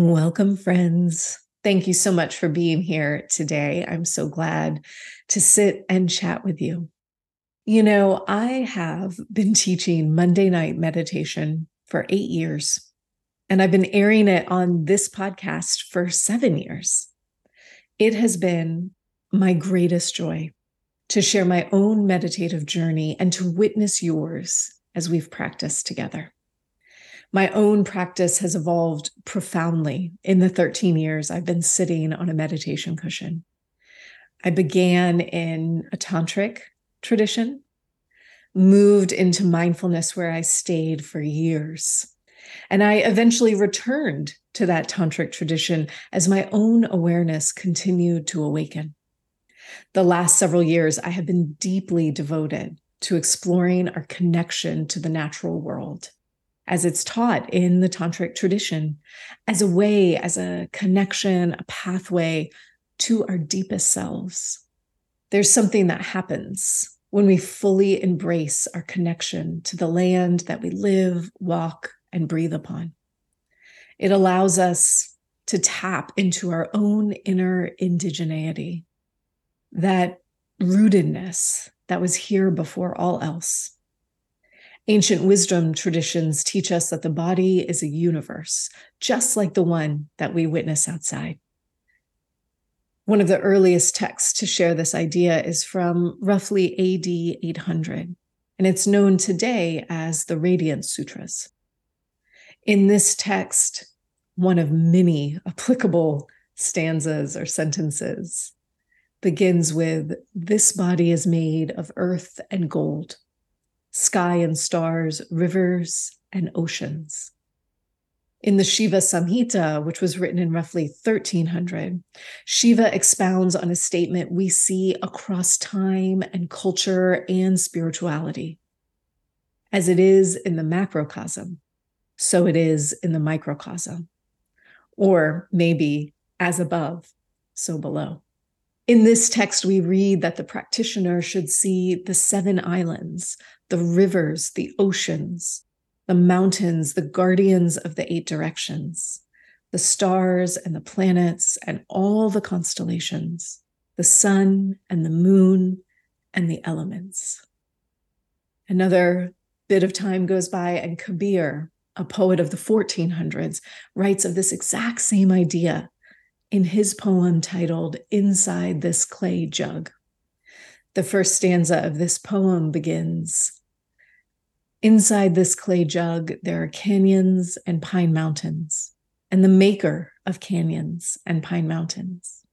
Welcome, friends. Thank you so much for being here today. I'm so glad to sit and chat with you. You know, I have been teaching Monday night meditation for eight years, and I've been airing it on this podcast for seven years. It has been my greatest joy to share my own meditative journey and to witness yours as we've practiced together my own practice has evolved profoundly in the 13 years I've been sitting on a meditation cushion. I began in a tantric tradition, moved into mindfulness where I stayed for years. And I eventually returned to that tantric tradition as my own awareness continued to awaken. The last several years, I have been deeply devoted to exploring our connection to the natural world as it's taught in the tantric tradition as a way, as a connection, a pathway to our deepest selves. There's something that happens when we fully embrace our connection to the land that we live, walk, and breathe upon. It allows us to tap into our own inner indigeneity, that rootedness that was here before all else. Ancient wisdom traditions teach us that the body is a universe, just like the one that we witness outside. One of the earliest texts to share this idea is from roughly AD 800, and it's known today as the Radiant Sutras. In this text, one of many applicable stanzas or sentences begins with This body is made of earth and gold sky and stars, rivers and oceans. In the Shiva Samhita, which was written in roughly 1300, Shiva expounds on a statement we see across time and culture and spirituality. As it is in the macrocosm, so it is in the microcosm. Or maybe as above, so below. In this text, we read that the practitioner should see the seven islands, the rivers, the oceans, the mountains, the guardians of the eight directions, the stars and the planets and all the constellations, the sun and the moon and the elements. Another bit of time goes by, and Kabir, a poet of the 1400s, writes of this exact same idea in his poem titled Inside This Clay Jug. The first stanza of this poem begins Inside this clay jug, there are canyons and pine mountains, and the maker of canyons and pine mountains.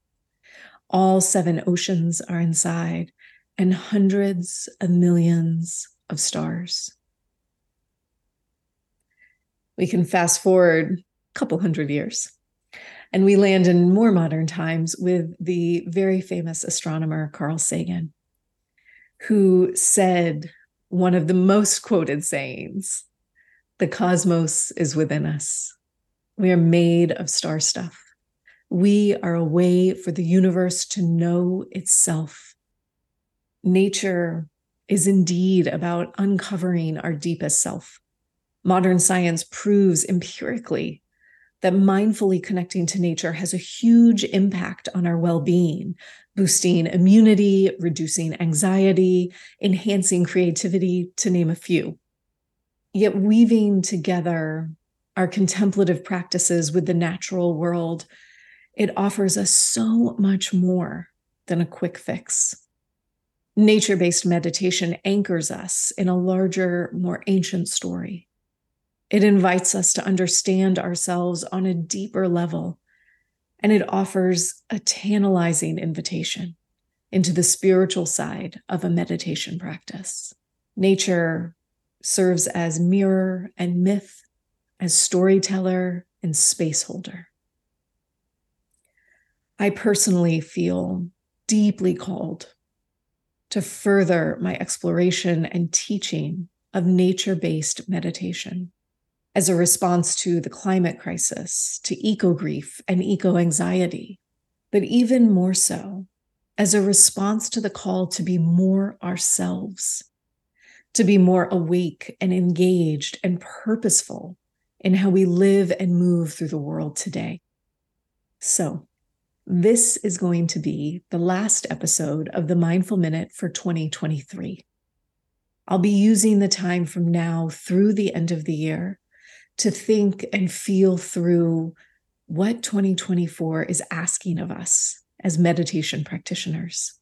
All seven oceans are inside, and hundreds of millions of stars. We can fast forward a couple hundred years and we land in more modern times with the very famous astronomer Carl Sagan, who said one of the most quoted sayings the cosmos is within us. We are made of star stuff. We are a way for the universe to know itself. Nature is indeed about uncovering our deepest self. Modern science proves empirically that mindfully connecting to nature has a huge impact on our well being, boosting immunity, reducing anxiety, enhancing creativity, to name a few. Yet, weaving together our contemplative practices with the natural world, it offers us so much more than a quick fix. Nature based meditation anchors us in a larger, more ancient story. It invites us to understand ourselves on a deeper level, and it offers a tantalizing invitation into the spiritual side of a meditation practice. Nature serves as mirror and myth, as storyteller and space holder. I personally feel deeply called to further my exploration and teaching of nature based meditation as a response to the climate crisis, to eco grief and eco anxiety, but even more so as a response to the call to be more ourselves, to be more awake and engaged and purposeful in how we live and move through the world today. So, this is going to be the last episode of the Mindful Minute for 2023. I'll be using the time from now through the end of the year to think and feel through what 2024 is asking of us as meditation practitioners.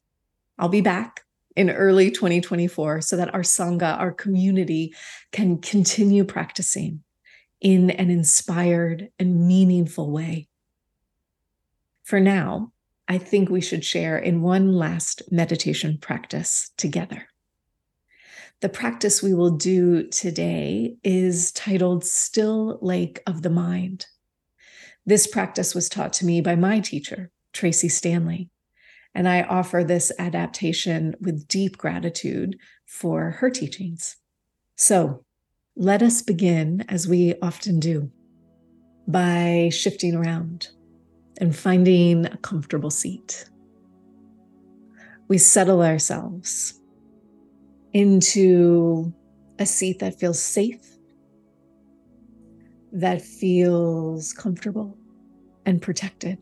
I'll be back in early 2024 so that our Sangha, our community, can continue practicing in an inspired and meaningful way. For now, I think we should share in one last meditation practice together. The practice we will do today is titled Still Lake of the Mind. This practice was taught to me by my teacher, Tracee Stanley. And I offer this adaptation with deep gratitude for her teachings. So let us begin, as we often do, by shifting around and finding a comfortable seat. We settle ourselves into a seat that feels safe, that feels comfortable and protected.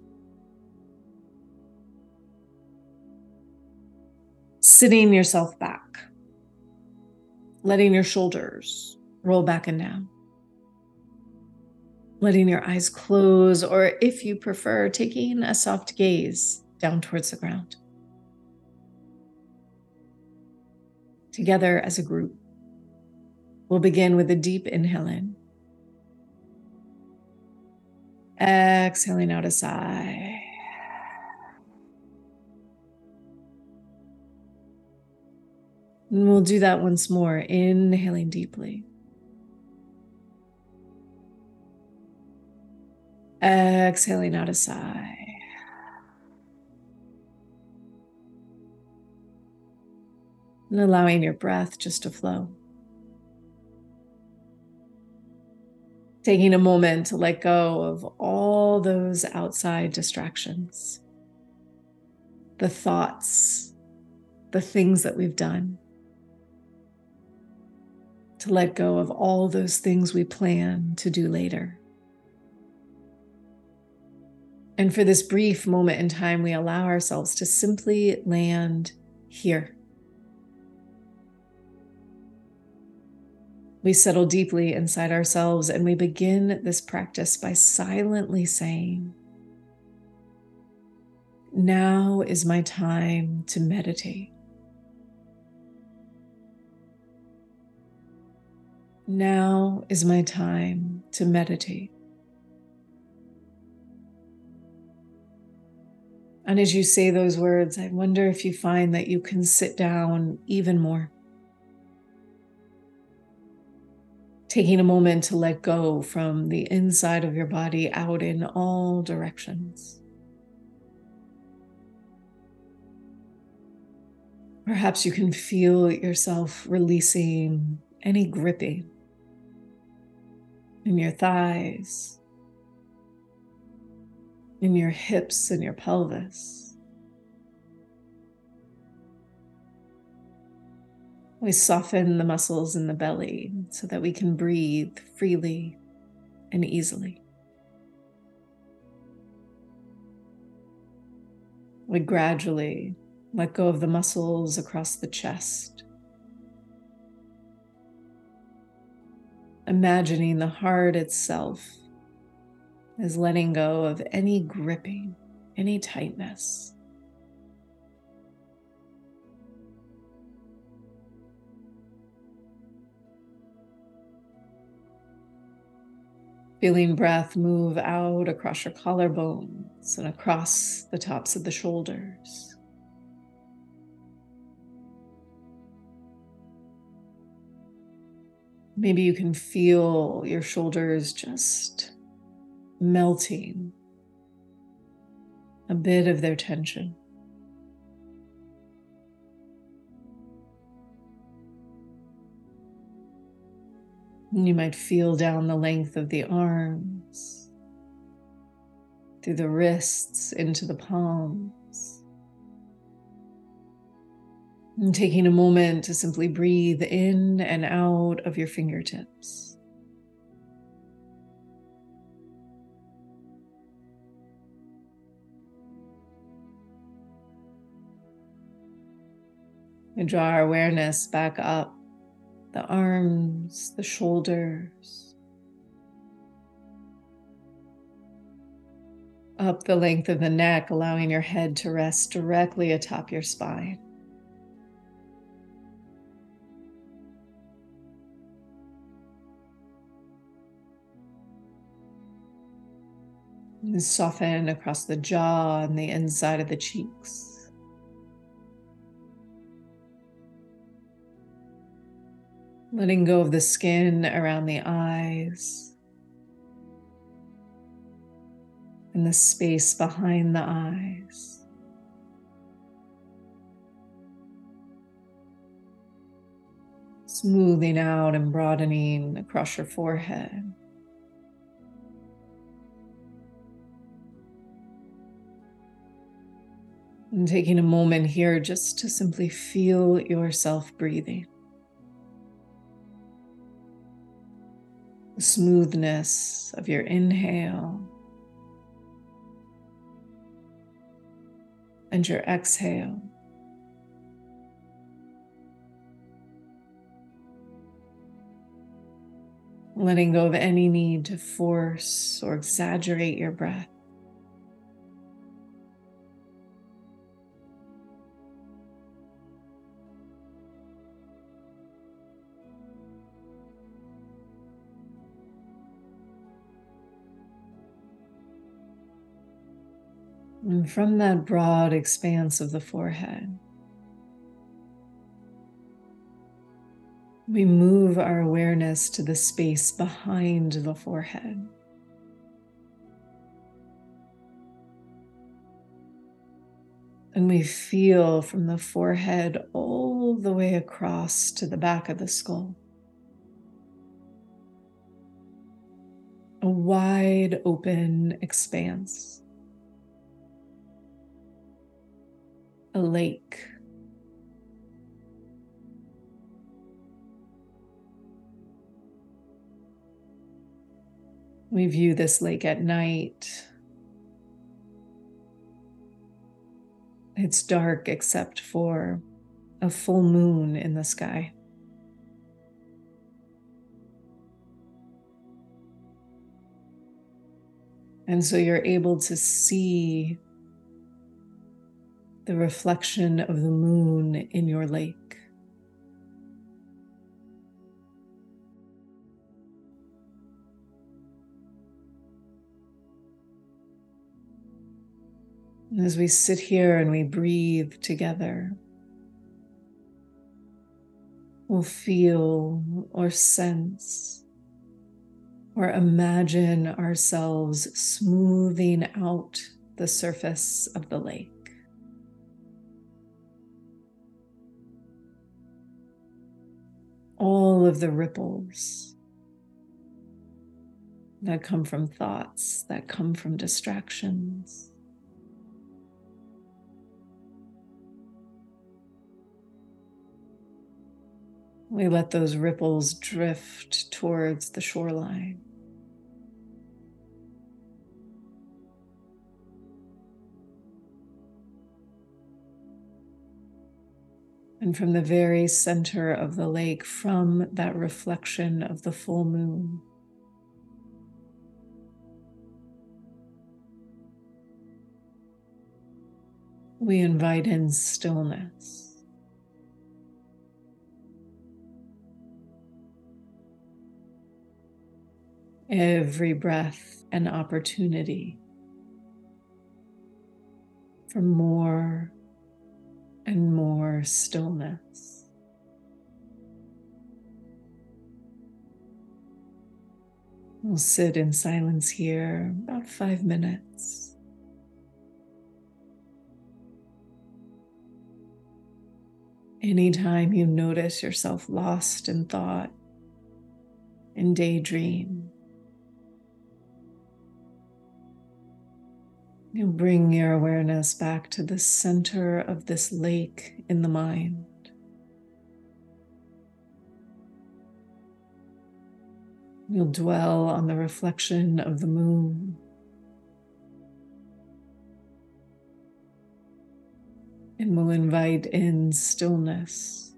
sitting yourself back, letting your shoulders roll back and down, letting your eyes close, or if you prefer, taking a soft gaze down towards the ground. Together as a group, we'll begin with a deep inhale in. Exhaling out a sigh. And we'll do that once more, inhaling deeply. Exhaling out a sigh. And allowing your breath just to flow. Taking a moment to let go of all those outside distractions, the thoughts, the things that we've done to let go of all those things we plan to do later. And for this brief moment in time, we allow ourselves to simply land here. We settle deeply inside ourselves and we begin this practice by silently saying, Now is my time to meditate. Now is my time to meditate. And as you say those words, I wonder if you find that you can sit down even more. Taking a moment to let go from the inside of your body out in all directions. Perhaps you can feel yourself releasing any gripping in your thighs, in your hips and your pelvis. We soften the muscles in the belly so that we can breathe freely and easily. We gradually let go of the muscles across the chest imagining the heart itself is letting go of any gripping, any tightness. Feeling breath move out across your collarbones and across the tops of the shoulders. Maybe you can feel your shoulders just melting a bit of their tension. And you might feel down the length of the arms, through the wrists, into the palms. And taking a moment to simply breathe in and out of your fingertips. And draw our awareness back up the arms, the shoulders, up the length of the neck, allowing your head to rest directly atop your spine. And soften across the jaw and the inside of the cheeks. Letting go of the skin around the eyes and the space behind the eyes. Smoothing out and broadening across your forehead. And taking a moment here just to simply feel yourself breathing. The smoothness of your inhale and your exhale. Letting go of any need to force or exaggerate your breath. And from that broad expanse of the forehead, we move our awareness to the space behind the forehead. And we feel from the forehead all the way across to the back of the skull. A wide open expanse. A lake. We view this lake at night. It's dark except for a full moon in the sky. And so you're able to see the reflection of the moon in your lake. as we sit here and we breathe together, we'll feel or sense or imagine ourselves smoothing out the surface of the lake. All of the ripples that come from thoughts, that come from distractions. We let those ripples drift towards the shoreline. And from the very center of the lake, from that reflection of the full moon, we invite in stillness. every breath an opportunity for more and more stillness. We'll sit in silence here about five minutes. Anytime you notice yourself lost in thought, in daydream, you bring your awareness back to the center of this lake in the mind. You'll dwell on the reflection of the moon. And will invite in stillness.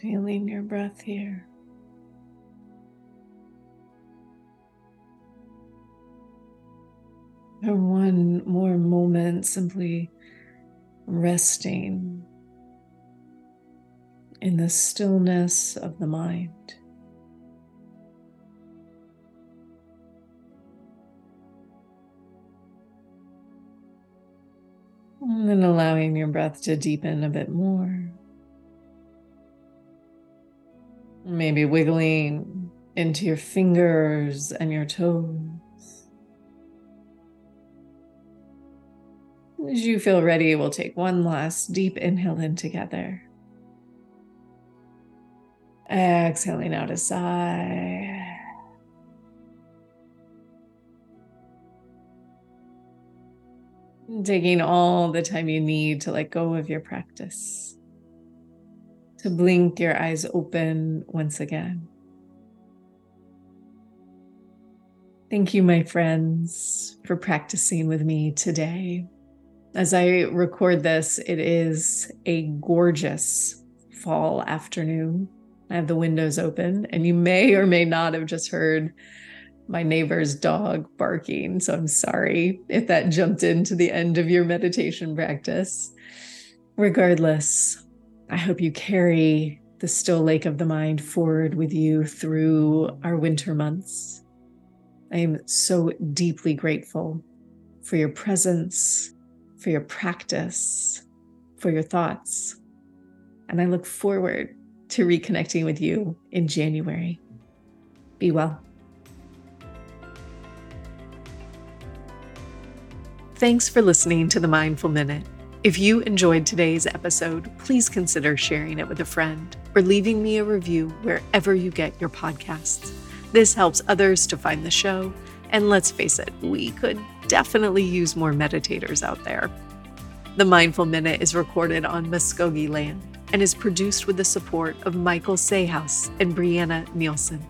Feeling your breath here. For one more moment, simply resting in the stillness of the mind. And then allowing your breath to deepen a bit more. Maybe wiggling into your fingers and your toes. As you feel ready, we'll take one last deep inhale in together. Exhaling out a sigh. Taking all the time you need to let go of your practice, to blink your eyes open once again. Thank you, my friends, for practicing with me today. As I record this, it is a gorgeous fall afternoon. I have the windows open, and you may or may not have just heard my neighbor's dog barking. So I'm sorry if that jumped into the end of your meditation practice. Regardless, I hope you carry the still lake of the mind forward with you through our winter months. I am so deeply grateful for your presence, for your practice, for your thoughts. And I look forward to reconnecting with you in January. Be well. Thanks for listening to the Mindful Minute. If you enjoyed today's episode, please consider sharing it with a friend or leaving me a review wherever you get your podcasts. This helps others to find the show. And let's face it, we could definitely use more meditators out there. The Mindful Minute is recorded on Muskogee land and is produced with the support of Michael Sayhouse and Brianna Nielsen.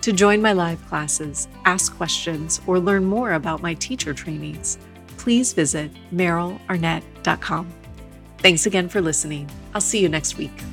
To join my live classes, ask questions, or learn more about my teacher trainings, please visit merylarnett.com. Thanks again for listening. I'll see you next week.